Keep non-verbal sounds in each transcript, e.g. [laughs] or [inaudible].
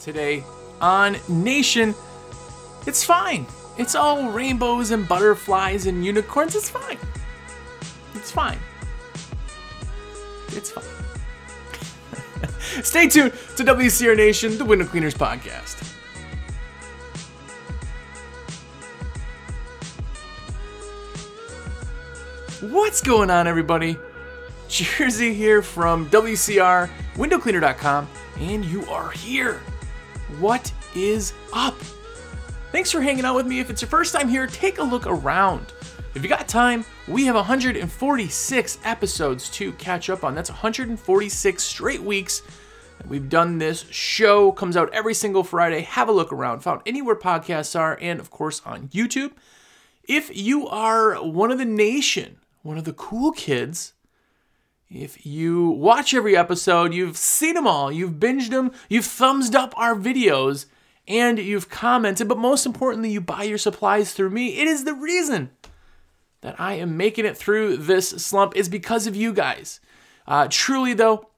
today on Nation. It's fine. It's all rainbows and butterflies and unicorns. It's fine. It's fine. It's fine. [laughs] Stay tuned to WCR Nation, the Window Cleaners podcast. What's going on, everybody? Jersey here from WCR, windowcleaner.com, and you are here. What is up? Thanks for hanging out with me. If it's your first time here, take a look around. If you got time, we have 146 episodes to catch up on. That's 146 straight weeks we've done this show. Comes out every single Friday. Have a look around. Found anywhere podcasts are, and of course on YouTube. If you are one of the nation, one of the cool kids, if you watch every episode, you've seen them all, you've binged them, you've thumbs up our videos, and you've commented, but most importantly, you buy your supplies through me. It is the reason that I am making it through this slump is because of you guys. Uh, truly, though,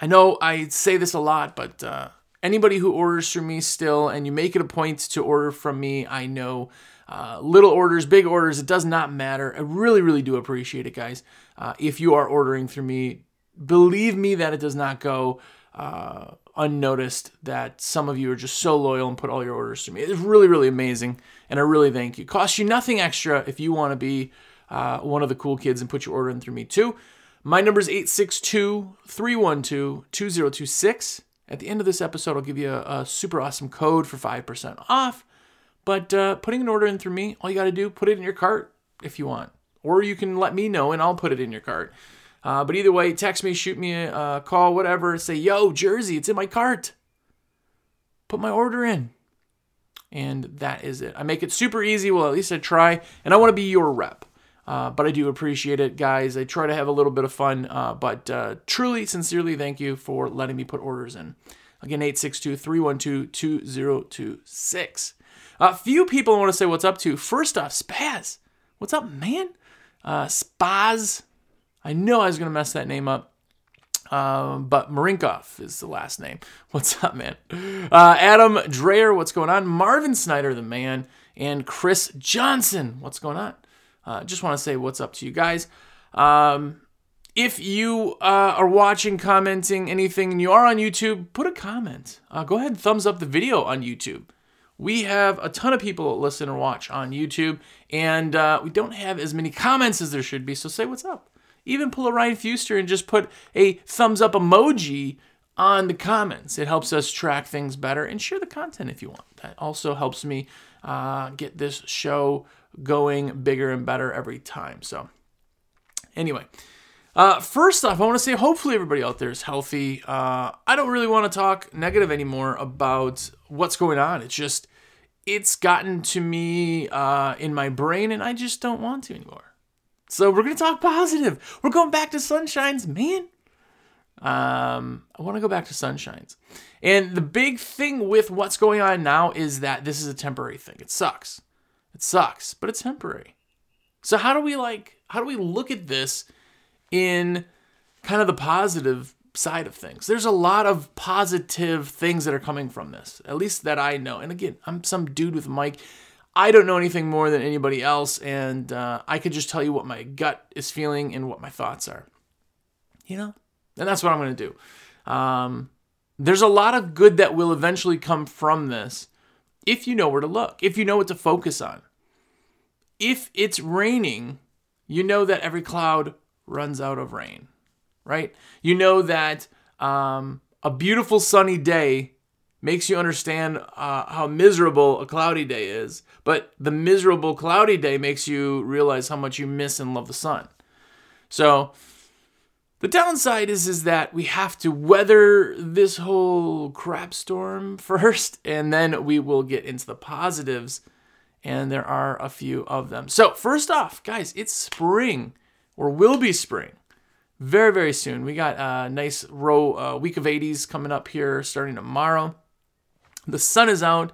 I know I say this a lot, but uh, anybody who orders from me still, and you make it a point to order from me, I know uh, little orders, big orders, it does not matter. I really, really do appreciate it, guys. Uh, if you are ordering through me, believe me that it does not go uh, unnoticed that some of you are just so loyal and put all your orders through me. It's really, really amazing, and I really thank you. Costs you nothing extra if you want to be uh, one of the cool kids and put your order in through me too. My number is 862 312 2026. At the end of this episode, I'll give you a, a super awesome code for 5% off. But uh, putting an order in through me, all you got to do, put it in your cart if you want. Or you can let me know and I'll put it in your cart. Uh, but either way, text me, shoot me a uh, call, whatever. Say, yo, Jersey, it's in my cart. Put my order in. And that is it. I make it super easy. Well, at least I try. And I want to be your rep. Uh, but I do appreciate it, guys. I try to have a little bit of fun. Uh, but uh, truly, sincerely, thank you for letting me put orders in. Again, 862 312 2026. A few people I want to say what's up to. First off, Spaz. What's up, man? Uh, Spaz. I know I was going to mess that name up. Um, but Marinkov is the last name. [laughs] What's up, man? Uh, Adam Dreyer, what's going on? Marvin Snyder, the man, and Chris Johnson, what's going on? Uh, just want to say what's up to you guys. Um, if you uh, are watching, commenting anything, and you are on YouTube, put a comment. Uh, go ahead and thumbs up the video on YouTube. We have a ton of people that listen and watch on YouTube, and uh, we don't have as many comments as there should be. So say what's up. Even pull a Ryan Fuster and just put a thumbs up emoji on the comments. It helps us track things better and share the content if you want. That also helps me uh, get this show going bigger and better every time. So, anyway. Uh, first off, I want to say hopefully everybody out there is healthy. Uh, I don't really want to talk negative anymore about what's going on. It's just, it's gotten to me uh, in my brain, and I just don't want to anymore. So we're going to talk positive. We're going back to sunshines, man. Um, I want to go back to sunshines. And the big thing with what's going on now is that this is a temporary thing. It sucks. It sucks, but it's temporary. So how do we like how do we look at this in kind of the positive side of things. There's a lot of positive things that are coming from this, at least that I know. And again, I'm some dude with a mic. I don't know anything more than anybody else, and uh, I could just tell you what my gut is feeling and what my thoughts are. You know? And that's what I'm going to do. Um, there's a lot of good that will eventually come from this if you know where to look, if you know what to focus on. If it's raining, you know that every cloud runs out of rain, right? You know that um, a beautiful sunny day makes you understand uh, how miserable a cloudy day is, but the miserable cloudy day makes you realize how much you miss and love the sun. So, the downside is is that we have to weather this whole crap storm [laughs] first, and then we will get into the positives. And there are a few of them. So, first off, guys, it's spring or will be spring very very soon. We got a nice row uh, week of 80s coming up here starting tomorrow. The sun is out,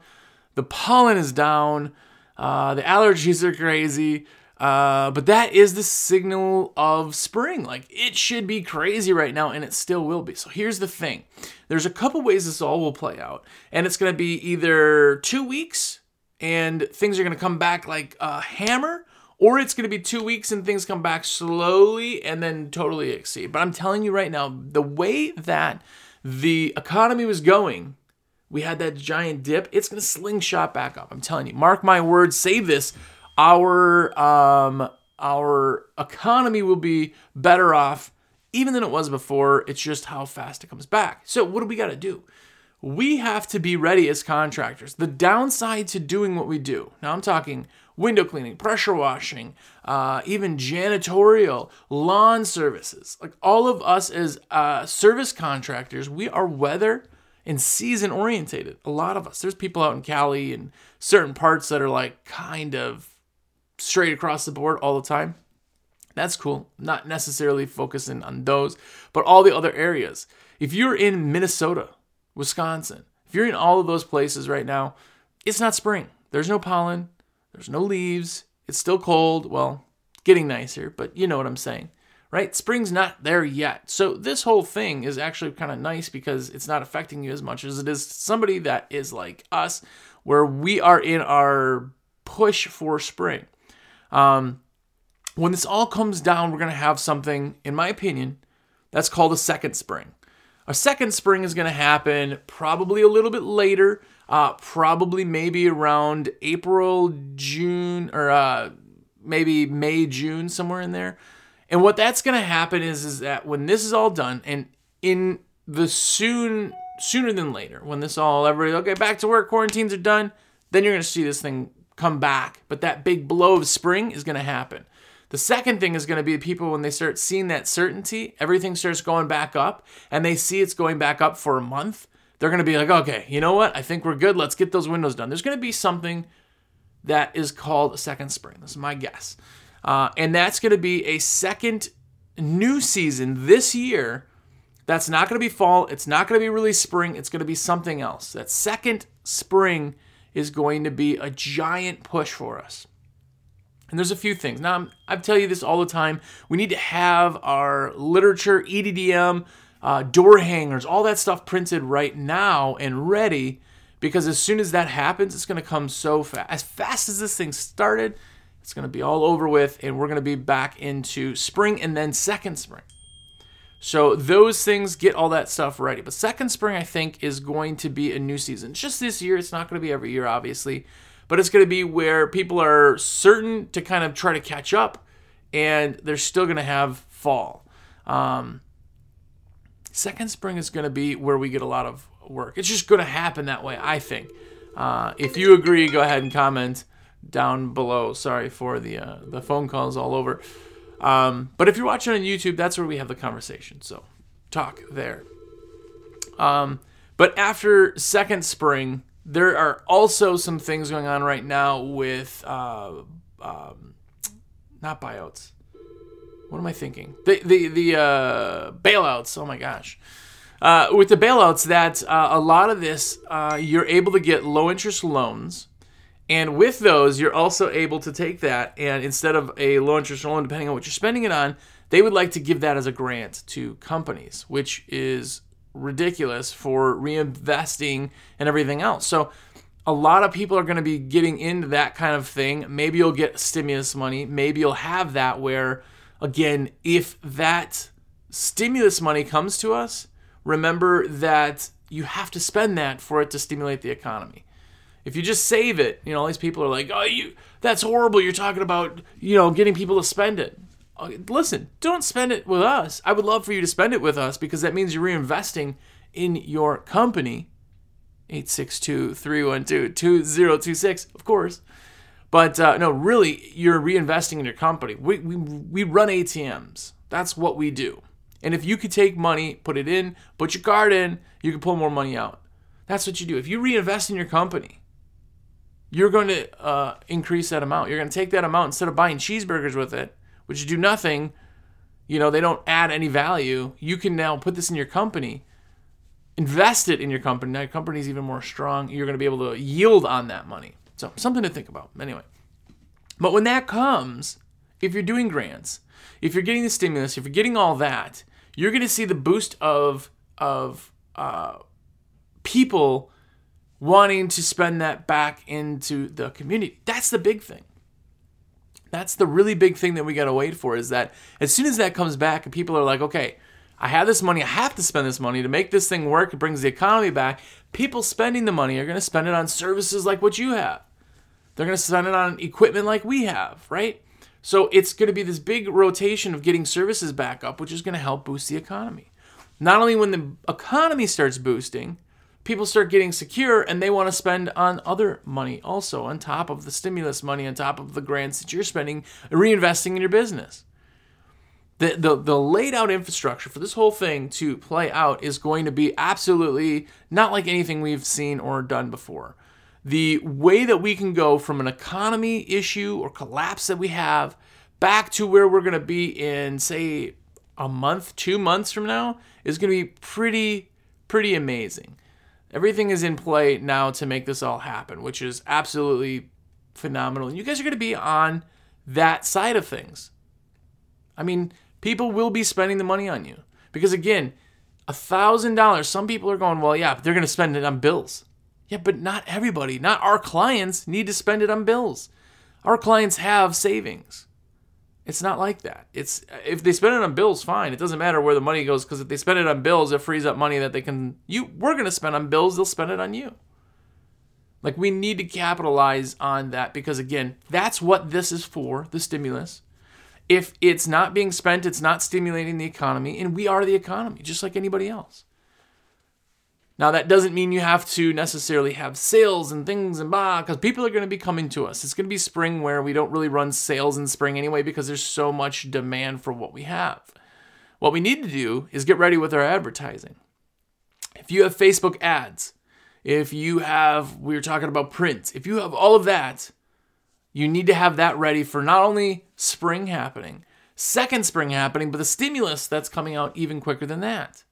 the pollen is down, uh, the allergies are crazy. Uh, but that is the signal of spring. Like it should be crazy right now, and it still will be. So here's the thing there's a couple ways this all will play out, and it's going to be either two weeks and things are going to come back like a hammer, or it's going to be two weeks and things come back slowly and then totally exceed. But I'm telling you right now, the way that the economy was going, we had that giant dip, it's going to slingshot back up. I'm telling you, mark my words, save this. Our um, our economy will be better off even than it was before. It's just how fast it comes back. So what do we got to do? We have to be ready as contractors. The downside to doing what we do. Now I'm talking window cleaning, pressure washing, uh, even janitorial, lawn services. Like all of us as uh, service contractors, we are weather and season orientated. A lot of us. There's people out in Cali and certain parts that are like kind of straight across the board all the time. That's cool. Not necessarily focusing on those, but all the other areas. If you're in Minnesota, Wisconsin, if you're in all of those places right now, it's not spring. There's no pollen, there's no leaves. It's still cold. Well, getting nicer, but you know what I'm saying, right? Spring's not there yet. So this whole thing is actually kind of nice because it's not affecting you as much as it is somebody that is like us, where we are in our push for spring. Um, when this all comes down, we're going to have something, in my opinion, that's called a second spring. A second spring is going to happen probably a little bit later uh, probably maybe around April, June, or uh, maybe May, June, somewhere in there. And what that's going to happen is, is that when this is all done, and in the soon, sooner than later, when this all everybody okay, back to work, quarantines are done, then you're going to see this thing come back. But that big blow of spring is going to happen. The second thing is going to be people when they start seeing that certainty, everything starts going back up, and they see it's going back up for a month they're going to be like, okay, you know what? I think we're good. Let's get those windows done. There's going to be something that is called a second spring. This is my guess. Uh, and that's going to be a second new season this year. That's not going to be fall. It's not going to be really spring. It's going to be something else. That second spring is going to be a giant push for us. And there's a few things. Now, I'm, I tell you this all the time. We need to have our literature, EDDM, uh, door hangers, all that stuff printed right now and ready because as soon as that happens, it's going to come so fast. As fast as this thing started, it's going to be all over with, and we're going to be back into spring and then second spring. So those things get all that stuff ready. But second spring, I think, is going to be a new season. Just this year, it's not going to be every year, obviously, but it's going to be where people are certain to kind of try to catch up, and they're still going to have fall. Um, second spring is going to be where we get a lot of work. It's just going to happen that way, I think. Uh, if you agree, go ahead and comment down below. Sorry for the uh, the phone calls all over. Um, but if you're watching on YouTube, that's where we have the conversation. So talk there. Um, but after second spring, there are also some things going on right now with uh, um, not buyouts what am I thinking? The the the uh, bailouts. Oh my gosh. Uh, with the bailouts, that uh, a lot of this, uh, you're able to get low interest loans. And with those, you're also able to take that and instead of a low interest loan, depending on what you're spending it on, they would like to give that as a grant to companies, which is ridiculous for reinvesting and everything else. So a lot of people are going to be getting into that kind of thing. Maybe you'll get stimulus money. Maybe you'll have that where again, if that stimulus money comes to us, remember that you have to spend that for it to stimulate the economy. If you just save it, you know, all these people are like, "Oh, you that's horrible. You're talking about, you know, getting people to spend it." Uh, listen, don't spend it with us. I would love for you to spend it with us because that means you're reinvesting in your company. 862 312 2026, of course. But uh, no, really, you're reinvesting in your company. We, we, we run ATMs. That's what we do. And if you could take money, put it in, put your card in, you can pull more money out. That's what you do. If you reinvest in your company, you're going to uh, increase that amount. You're going to take that amount instead of buying cheeseburgers with it, which do nothing. You know, they don't add any value. You can now put this in your company, invest it in your company. Now your company's even more strong. You're going to be able to yield on that money. So something to think about. Anyway. But when that comes, if you're doing grants, if you're getting the stimulus, if you're getting all that, you're going to see the boost of of uh, people wanting to spend that back into the community. That's the big thing. That's the really big thing that we got to wait for is that as soon as that comes back and people are like, okay, I have this money, I have to spend this money to make this thing work, it brings the economy back. People spending the money are going to spend it on services like what you have. They're going to spend it on equipment like we have, right? So it's going to be this big rotation of getting services back up, which is going to help boost the economy. Not only when the economy starts boosting, people start getting secure and they want to spend on other money also, on top of the stimulus money, on top of the grants that you're spending, reinvesting in your business. The, the, the laid out infrastructure for this whole thing to play out is going to be absolutely not like anything we've seen or done before. The way that we can go from an economy issue or collapse that we have back to where we're going to be in, say, a month, two months from now is going to be pretty, pretty amazing. Everything is in play now to make this all happen, which is absolutely phenomenal. And you guys are going to be on that side of things. I mean, people will be spending the money on you because again, a thousand dollars. Some people are going, well, yeah, but they're going to spend it on bills. Yeah, but not everybody, not our clients need to spend it on bills. Our clients have savings. It's not like that. It's if they spend it on bills, fine. It doesn't matter where the money goes because if they spend it on bills, it frees up money that they can you we're going to spend on bills, they'll spend it on you. Like we need to capitalize on that because again, that's what this is for, the stimulus. If it's not being spent, it's not stimulating the economy and we are the economy just like anybody else. Now, that doesn't mean you have to necessarily have sales and things and blah, because people are going to be coming to us. It's going to be spring where we don't really run sales in spring anyway because there's so much demand for what we have. What we need to do is get ready with our advertising. If you have Facebook ads, if you have, we were talking about print, if you have all of that, you need to have that ready for not only spring happening, second spring happening, but the stimulus that's coming out even quicker than that.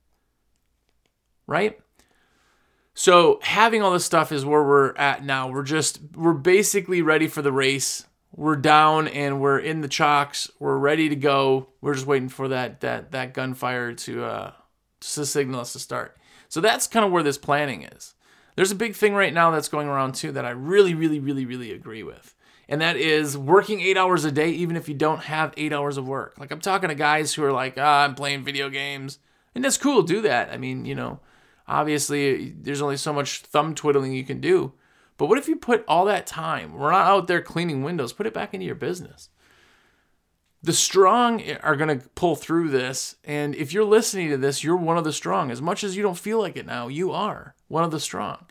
Right? So having all this stuff is where we're at now. We're just we're basically ready for the race. We're down and we're in the chocks. We're ready to go. We're just waiting for that that that gunfire to uh to signal us to start. So that's kind of where this planning is. There's a big thing right now that's going around too that I really really really really agree with. And that is working 8 hours a day even if you don't have 8 hours of work. Like I'm talking to guys who are like, "Ah, I'm playing video games." And that's cool, do that. I mean, you know, Obviously, there's only so much thumb twiddling you can do. But what if you put all that time, we're not out there cleaning windows, put it back into your business? The strong are going to pull through this. And if you're listening to this, you're one of the strong. As much as you don't feel like it now, you are one of the strong.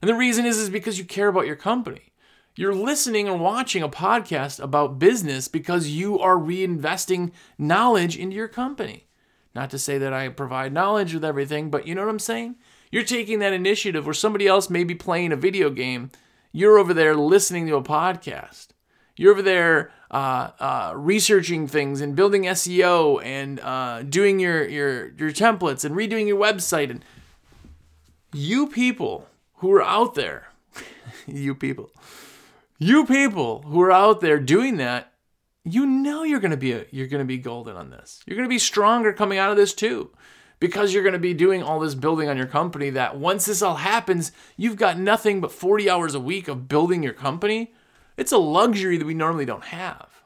And the reason is, is because you care about your company. You're listening or watching a podcast about business because you are reinvesting knowledge into your company. Not to say that I provide knowledge with everything, but you know what I'm saying? You're taking that initiative where somebody else may be playing a video game. You're over there listening to a podcast. You're over there uh, uh, researching things and building SEO and uh, doing your, your your templates and redoing your website. And you people who are out there, [laughs] you people, you people who are out there doing that you know you're going to be a, you're going to be golden on this. You're going to be stronger coming out of this too. Because you're going to be doing all this building on your company that once this all happens, you've got nothing but 40 hours a week of building your company. It's a luxury that we normally don't have.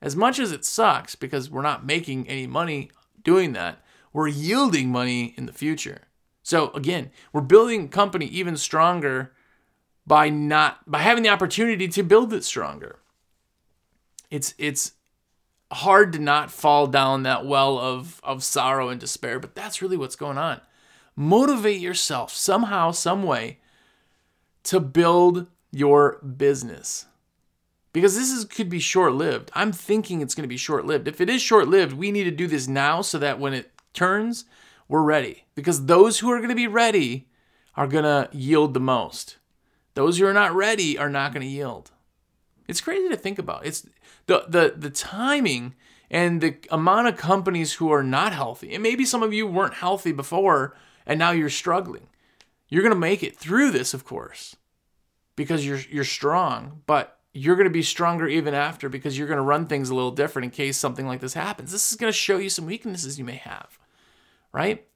As much as it sucks because we're not making any money doing that, we're yielding money in the future. So again, we're building company even stronger by not by having the opportunity to build it stronger it's it's hard to not fall down that well of of sorrow and despair, but that's really what's going on. Motivate yourself somehow, some way to build your business. Because this is could be short-lived. I'm thinking it's going to be short-lived. If it is short-lived, we need to do this now so that when it turns, we're ready. Because those who are going to be ready are going to yield the most. Those who are not ready are not going to yield. It's crazy to think about. It's the the the timing and the amount of companies who are not healthy. And maybe some of you weren't healthy before and now you're struggling. You're going to make it through this, of course, because you're you're strong, but you're going to be stronger even after because you're going to run things a little different in case something like this happens. This is going to show you some weaknesses you may have, right?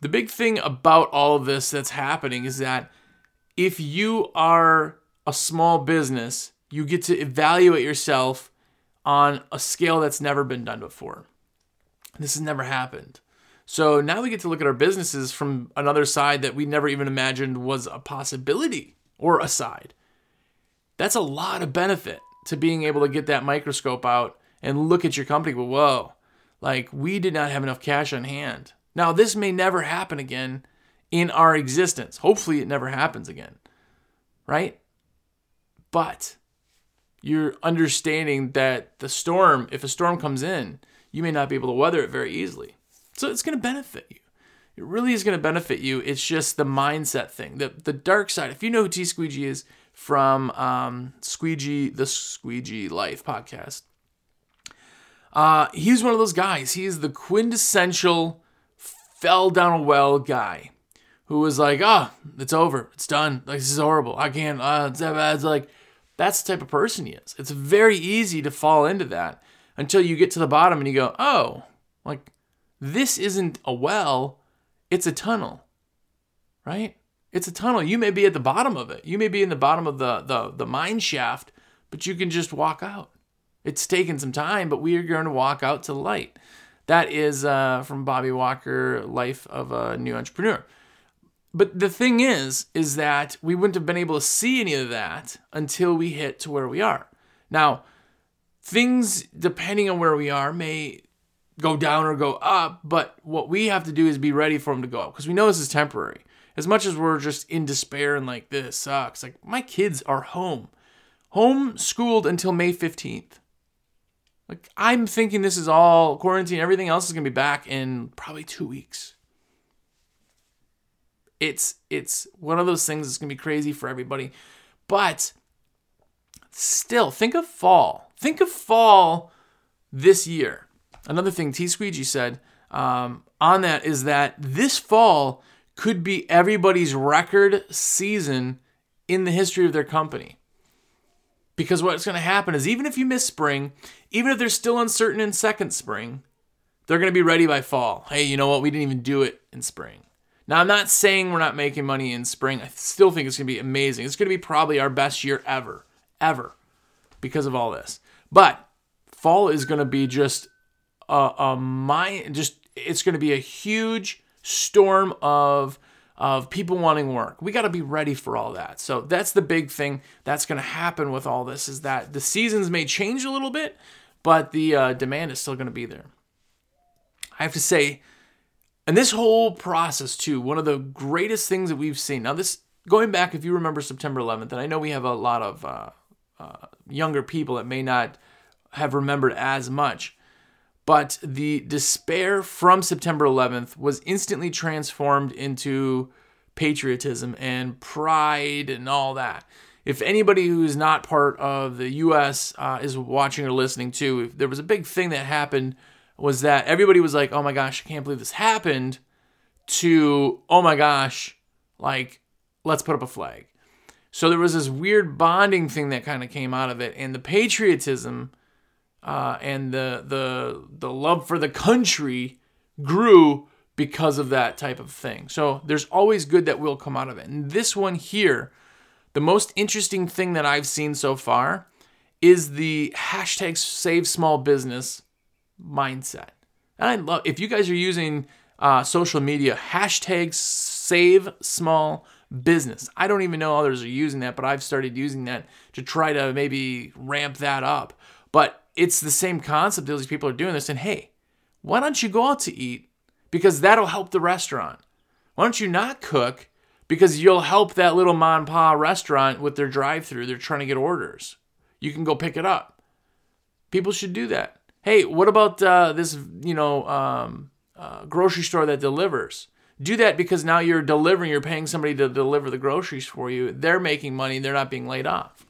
The big thing about all of this that's happening is that if you are a small business, you get to evaluate yourself on a scale that's never been done before. This has never happened. So now we get to look at our businesses from another side that we never even imagined was a possibility or a side. That's a lot of benefit to being able to get that microscope out and look at your company. But whoa, like we did not have enough cash on hand. Now, this may never happen again in our existence. Hopefully, it never happens again, right? But you're understanding that the storm, if a storm comes in, you may not be able to weather it very easily. So it's going to benefit you. It really is going to benefit you. It's just the mindset thing. The the dark side. If you know who T Squeegee is from um, Squeegee the Squeegee Life podcast, uh, he's one of those guys. He's the quintessential fell down a well guy who was like, "Ah, oh, it's over. It's done. Like this is horrible. I can't. Uh, it's, it's like." That's the type of person he is. It's very easy to fall into that until you get to the bottom and you go, oh, like this isn't a well, it's a tunnel, right? It's a tunnel. You may be at the bottom of it. You may be in the bottom of the, the, the mine shaft, but you can just walk out. It's taken some time, but we are going to walk out to the light. That is uh, from Bobby Walker, Life of a New Entrepreneur. But the thing is, is that we wouldn't have been able to see any of that until we hit to where we are. Now, things, depending on where we are, may go down or go up, but what we have to do is be ready for them to go up because we know this is temporary. As much as we're just in despair and like, this sucks, like, my kids are home, home schooled until May 15th. Like, I'm thinking this is all quarantine, everything else is going to be back in probably two weeks it's it's one of those things that's gonna be crazy for everybody. But still, think of fall. Think of fall this year. Another thing T Squeegee said um, on that is that this fall could be everybody's record season in the history of their company. Because what's going to happen is even if you miss spring, even if they're still uncertain in second spring, they're going to be ready by fall. Hey, you know what? We didn't even do it in spring. Now, I'm not saying we're not making money in spring. I still think it's going to be amazing. It's going to be probably our best year ever, ever, because of all this. But fall is going to be just a, a mind, just it's going to be a huge storm of of people wanting work. We got to be ready for all that. So that's the big thing that's going to happen with all this is that the seasons may change a little bit, but the uh, demand is still going to be there. I have to say, and this whole process, too, one of the greatest things that we've seen. Now, this going back, if you remember September 11th, and I know we have a lot of uh, uh, younger people that may not have remembered as much, but the despair from September 11th was instantly transformed into patriotism and pride and all that. If anybody who's not part of the U.S. Uh, is watching or listening to, if there was a big thing that happened was that everybody was like, "Oh my gosh, I can't believe this happened," to "Oh my gosh, like let's put up a flag." So there was this weird bonding thing that kind of came out of it, and the patriotism uh, and the the the love for the country grew because of that type of thing. So there's always good that will come out of it. And this one here, the most interesting thing that I've seen so far is the hashtag save small business mindset. And I love if you guys are using uh, social media hashtag save small business. I don't even know others are using that, but I've started using that to try to maybe ramp that up. But it's the same concept these people are doing this. And hey, why don't you go out to eat? Because that'll help the restaurant. Why don't you not cook? Because you'll help that little mom and pa restaurant with their drive through. They're trying to get orders. You can go pick it up. People should do that hey, what about uh, this, you know, um, uh, grocery store that delivers? Do that because now you're delivering, you're paying somebody to deliver the groceries for you. They're making money, they're not being laid off.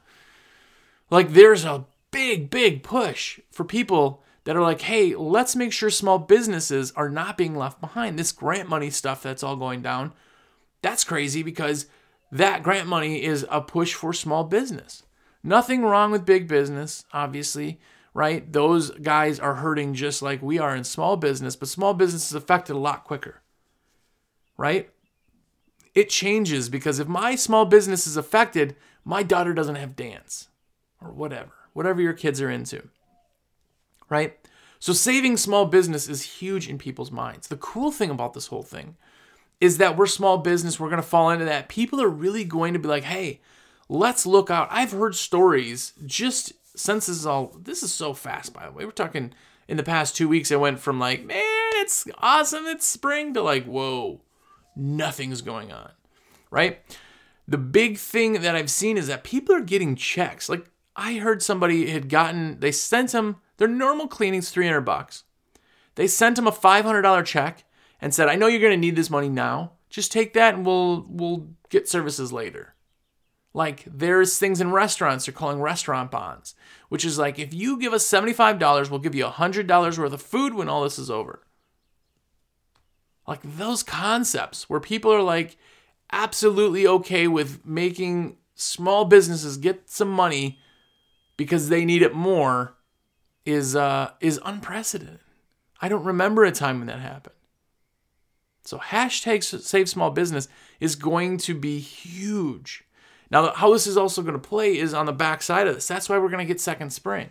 Like there's a big, big push for people that are like, hey, let's make sure small businesses are not being left behind. This grant money stuff that's all going down, that's crazy because that grant money is a push for small business. Nothing wrong with big business, obviously, right? Those guys are hurting just like we are in small business, but small business is affected a lot quicker, right? It changes because if my small business is affected, my daughter doesn't have dance or whatever, whatever your kids are into, right? So saving small business is huge in people's minds. The cool thing about this whole thing is that we're small business, we're to fall into that. People are really going to be like, hey, let's look out. I've heard stories just since this is all, this is so fast, by the way. We're talking in the past two weeks, I went from like, man, it's awesome, it's spring, to like, whoa, nothing's going on, right? The big thing that I've seen is that people are getting checks. Like, I heard somebody had gotten, they sent them their normal cleaning's 300 bucks. They sent him a $500 check and said, I know you're going to need this money now. Just take that and we'll we'll get services later. Like there's things in restaurants they're calling restaurant bonds, which is like if you give us $75, we'll give you $100 worth of food when all this is over. Like those concepts where people are like absolutely okay with making small businesses get some money because they need it more is uh is unprecedented. I don't remember a time when that happened. So hashtag save small business is going to be huge. Now, how this is also going to play is on the backside of this. That's why we're going to get second spring.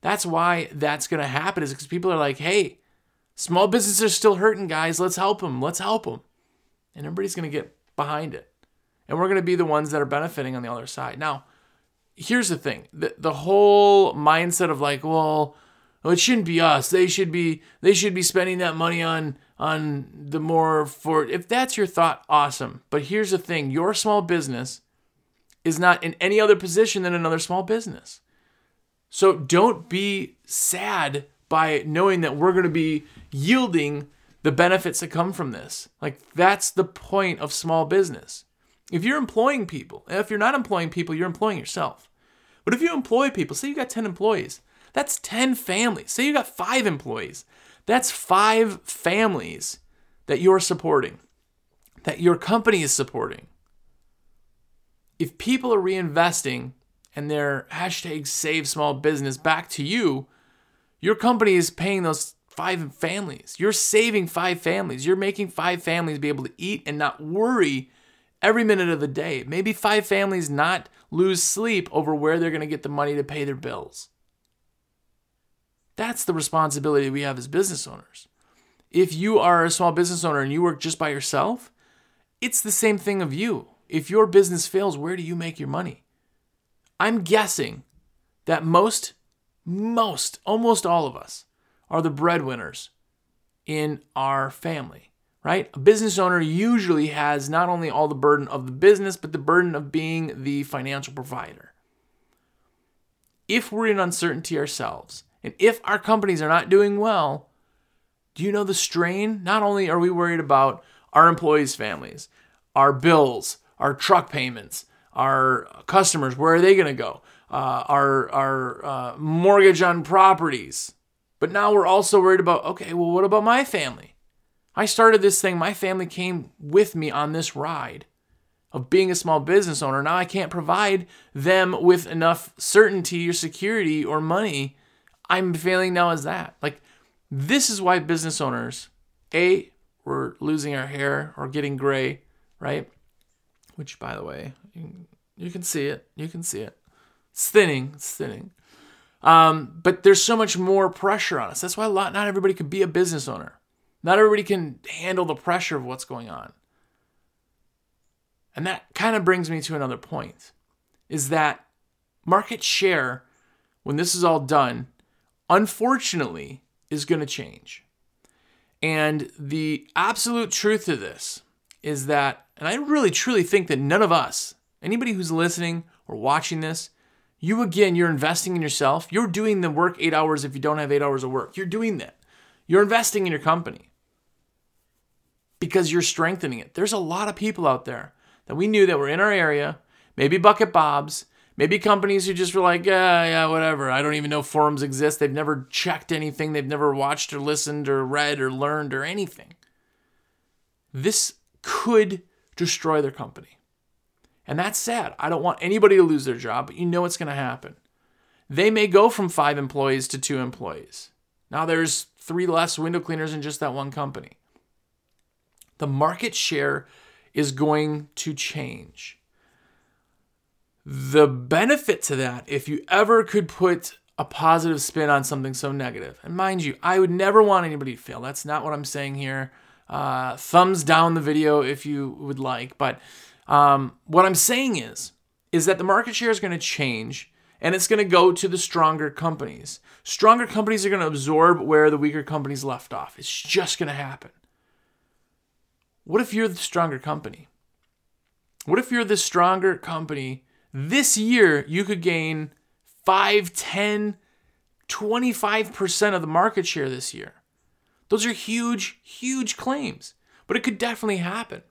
That's why that's going to happen is because people are like, hey, small businesses are still hurting, guys. Let's help them. Let's help them. And everybody's going to get behind it. And we're going to be the ones that are benefiting on the other side. Now, here's the thing the, the whole mindset of like, well, oh, it shouldn't be us. They should be they should be spending that money on on the more for if that's your thought, awesome. But here's the thing, your small business is not in any other position than another small business. So don't be sad by knowing that we're going to be yielding the benefits that come from this. Like that's the point of small business. If you're employing people, if you're not employing people, you're employing yourself. But if you employ people, say you got 10 employees, that's 10 families. Say you got 5 employees. That's five families that you're supporting, that your company is supporting. If people are reinvesting and their hashtag save small business back to you, your company is paying those five families. You're saving five families. You're making five families be able to eat and not worry every minute of the day. Maybe five families not lose sleep over where they're going to get the money to pay their bills. That's the responsibility we have as business owners. If you are a small business owner and you work just by yourself, it's the same thing of you. If your business fails, where do you make your money? I'm guessing that most, most, almost all of us are the breadwinners in our family, right? A business owner usually has not only all the burden of the business, but the burden of being the financial provider. If we're in uncertainty ourselves, and if our companies are not doing well, do you know the strain? Not only are we worried about our employees' families, our bills, our truck payments, our customers, where are they going to go? Uh, our our uh, mortgage on properties. But now we're also worried about okay, well, what about my family? I started this thing, my family came with me on this ride of being a small business owner. Now I can't provide them with enough certainty or security or money I'm failing now as that. Like, this is why business owners, A, we're losing our hair or getting gray, right? Which, by the way, you, can see it. You can see it. It's thinning. It's thinning. Um, but there's so much more pressure on us. That's why a lot, not everybody can be a business owner. Not everybody can handle the pressure of what's going on. And that kind of brings me to another point is that market share, when this is all done, unfortunately, is going to change. And the absolute truth of this is that, and I really truly think that none of us, anybody who's listening or watching this, you again, you're investing in yourself. You're doing the work eight hours if you don't have eight hours of work. You're doing that. You're investing in your company because you're strengthening it. There's a lot of people out there that we knew that were in our area, maybe Bucket Bobs, Maybe companies who just were like, yeah, yeah, whatever. I don't even know forums exist. They've never checked anything. They've never watched or listened or read or learned or anything. This could destroy their company. And that's sad. I don't want anybody to lose their job, but you know what's going to happen. They may go from five employees to two employees. Now there's three less window cleaners in just that one company. The market share is going to change. The benefit to that, if you ever could put a positive spin on something so negative, and mind you, I would never want anybody to fail. That's not what I'm saying here. Uh, thumbs down the video if you would like. But um, what I'm saying is, is that the market share is going to change and it's going to go to the stronger companies. Stronger companies are going to absorb where the weaker companies left off. It's just going to happen. What if you're the stronger company? What if you're the stronger company? This year, you could gain 5, 10, 25% of the market share this year. Those are huge, huge claims, but it could definitely happen.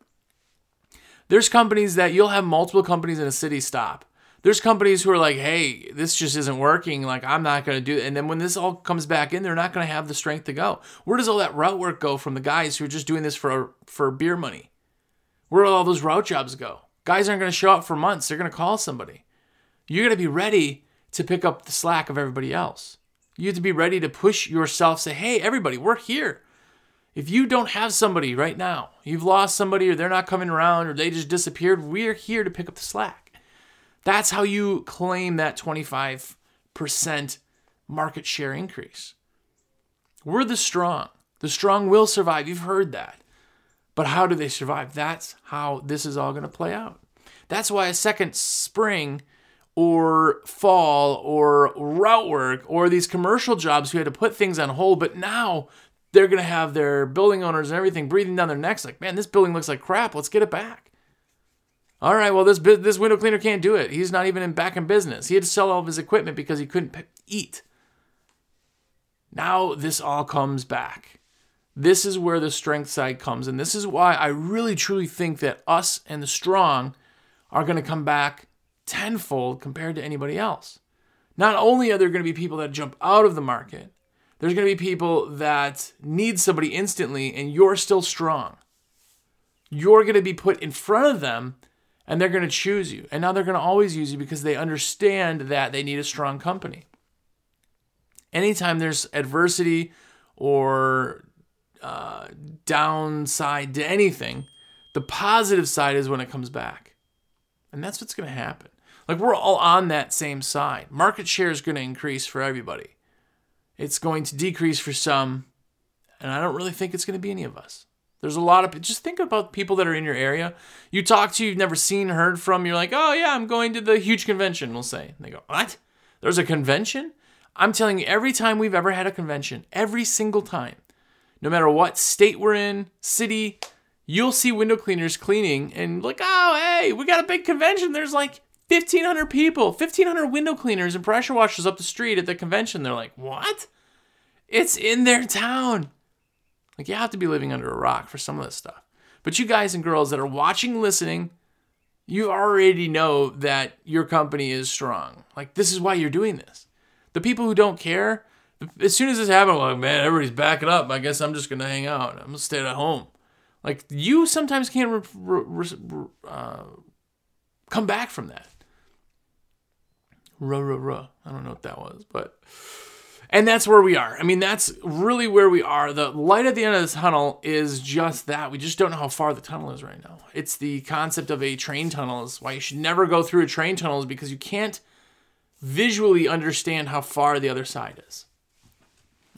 There's companies that you'll have multiple companies in a city stop there's companies who are like, hey, this just isn't working. Like, I'm not going to do it. And then when this all comes back in, they're not going to have the strength to go. Where does all that route work go from the guys who are just doing this for, for beer money? Where all those route jobs go? Guys aren't going to show up for months. They're going to call somebody. You're going to be ready to pick up the slack of everybody else. You have to be ready to push yourself, say, hey, everybody, we're here. If you don't have somebody right now, you've lost somebody or they're not coming around or they just disappeared, we're here to pick up the slack. That's how you claim that 25% market share increase. We're the strong. The strong will survive. You've heard that. But how do they survive? That's how this is all going to play out. That's why a second spring or fall or route work or these commercial jobs who had to put things on hold, but now they're going to have their building owners and everything breathing down their necks like, man, this building looks like crap. Let's get it back. All right, well this this window cleaner can't do it. He's not even in back in business. He had to sell all of his equipment because he couldn't eat. Now this all comes back. This is where the strength side comes, and this is why I really truly think that us and the strong are going to come back tenfold compared to anybody else. Not only are there going to be people that jump out of the market, there's going to be people that need somebody instantly, and you're still strong. You're going to be put in front of them and they're going to choose you. And now they're going to always use you because they understand that they need a strong company. Anytime there's adversity or uh, downside to anything, the positive side is when it comes back. And that's what's going to happen. Like we're all on that same side. Market share is going to increase for everybody. It's going to decrease for some, and I don't really think it's going to be any of us. There's a lot of just think about people that are in your area. You talk to, you've never seen, heard from. You're like, oh yeah, I'm going to the huge convention. We'll say, and they go, what? There's a convention? I'm telling you, every time we've ever had a convention, every single time, no matter what state we're in, city, you'll see window cleaners cleaning and like, oh hey, we got a big convention. There's like 1,500 people, 1,500 window cleaners and pressure washers up the street at the convention. They're like, what? It's in their town. Like you have to be living under a rock for some of this stuff. But you guys and girls that are watching, listening, you already know that your company is strong. Like this is why you're doing this. The people who don't care, as soon as this happens, like man, everybody's backing up. I guess I'm just gonna hang out. I'm gonna stay at home. Like you sometimes can't re- re- re- uh, come back from that. Ruh, ruh, ruh. I don't know what that was, but and that's where we are. I mean, that's really where we are. The light at the end of the tunnel is just that. We just don't know how far the tunnel is right now. It's the concept of a train tunnel is why you should never go through a train tunnel is because you can't visually understand how far the other side is.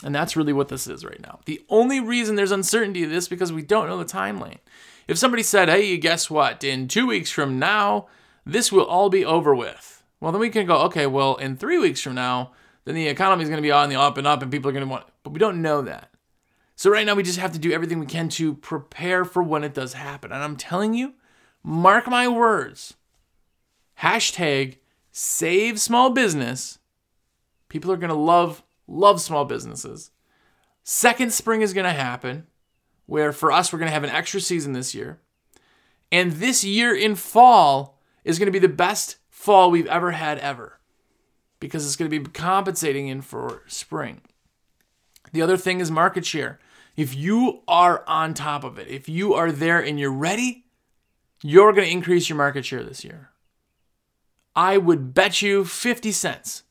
And that's really what this is right now. The only reason there's uncertainty of this because we don't know the timeline. If somebody said, "Hey, guess what? In 2 weeks from now, this will all be over with." Well, then we can go, "Okay, well, in 3 weeks from now, then the economy is going to be on the up and up and people are going to want but we don't know that so right now we just have to do everything we can to prepare for when it does happen and i'm telling you mark my words hashtag save small business people are going to love love small businesses second spring is going to happen where for us we're going to have an extra season this year and this year in fall is going to be the best fall we've ever had ever because it's going to be compensating in for spring. The other thing is market share. If you are on top of it, if you are there and you're ready, you're going to increase your market share this year. I would bet you 50 cents.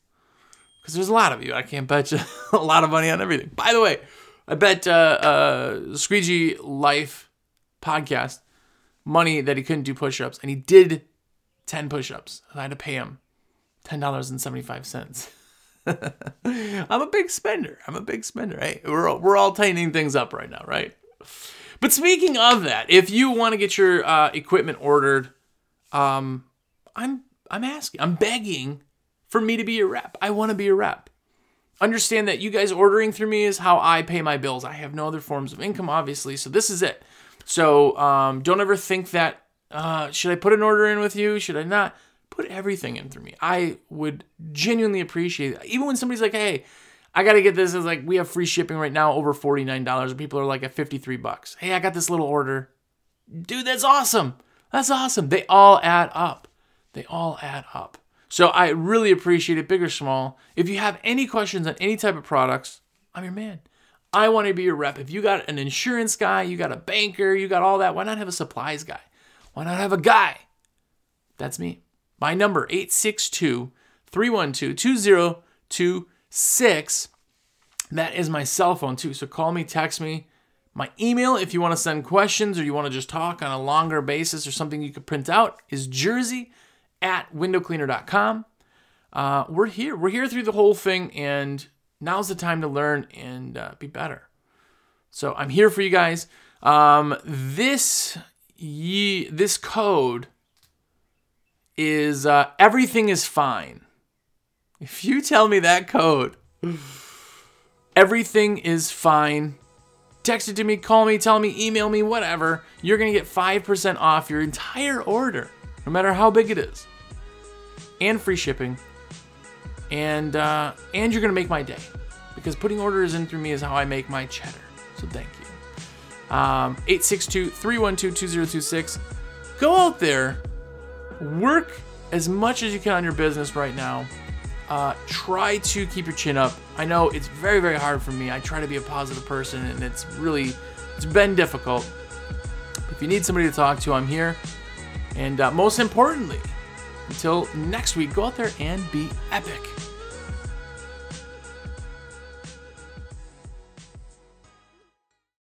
Because there's a lot of you. I can't bet you [laughs] a lot of money on everything. By the way, I bet uh, uh, Squeegee Life podcast money that he couldn't do push ups, and he did 10 push ups. I had to pay him $10.75. [laughs] I'm a big spender. I'm a big spender. Hey, we're all, we're all tightening things up right now, right? But speaking of that, if you want to get your uh, equipment ordered, um, I'm I'm asking, I'm begging for me to be your rep. I want to be a rep. Understand that you guys ordering through me is how I pay my bills. I have no other forms of income, obviously, so this is it. So um, don't ever think that uh, should I put an order in with you? Should I not? Put everything in through me. I would genuinely appreciate it. Even when somebody's like, "Hey, I got to get this," is like we have free shipping right now, over forty nine dollars, and people are like at fifty three bucks. Hey, I got this little order, dude. That's awesome. That's awesome. They all add up. They all add up. So I really appreciate it, big or small. If you have any questions on any type of products, I'm your man. I want to be your rep. If you got an insurance guy, you got a banker, you got all that, why not have a supplies guy? Why not have a guy? That's me. My number 862 312 2026. That is my cell phone too. So call me, text me. My email, if you want to send questions or you want to just talk on a longer basis or something you could print out, is jersey at windowcleaner.com. Uh, we're here. We're here through the whole thing, and now's the time to learn and uh, be better. So I'm here for you guys. Um, this ye, this code is uh, everything is fine. If you tell me that code, everything is fine. Text it to me, call me, tell me, email me, whatever. You're gonna get 5% off your entire order, no matter how big it is. And free shipping. And uh, and you're gonna make my day. Because putting orders in through me is how I make my cheddar. So thank you. Um, 862 312 2026. Go out there work as much as you can on your business right now. Uh, try to keep your chin up. I know it's very, very hard for me. I try to be a positive person, and it's really, it's been difficult. If you need somebody to talk to, I'm here. And uh, most importantly, until next week, go out there and be epic.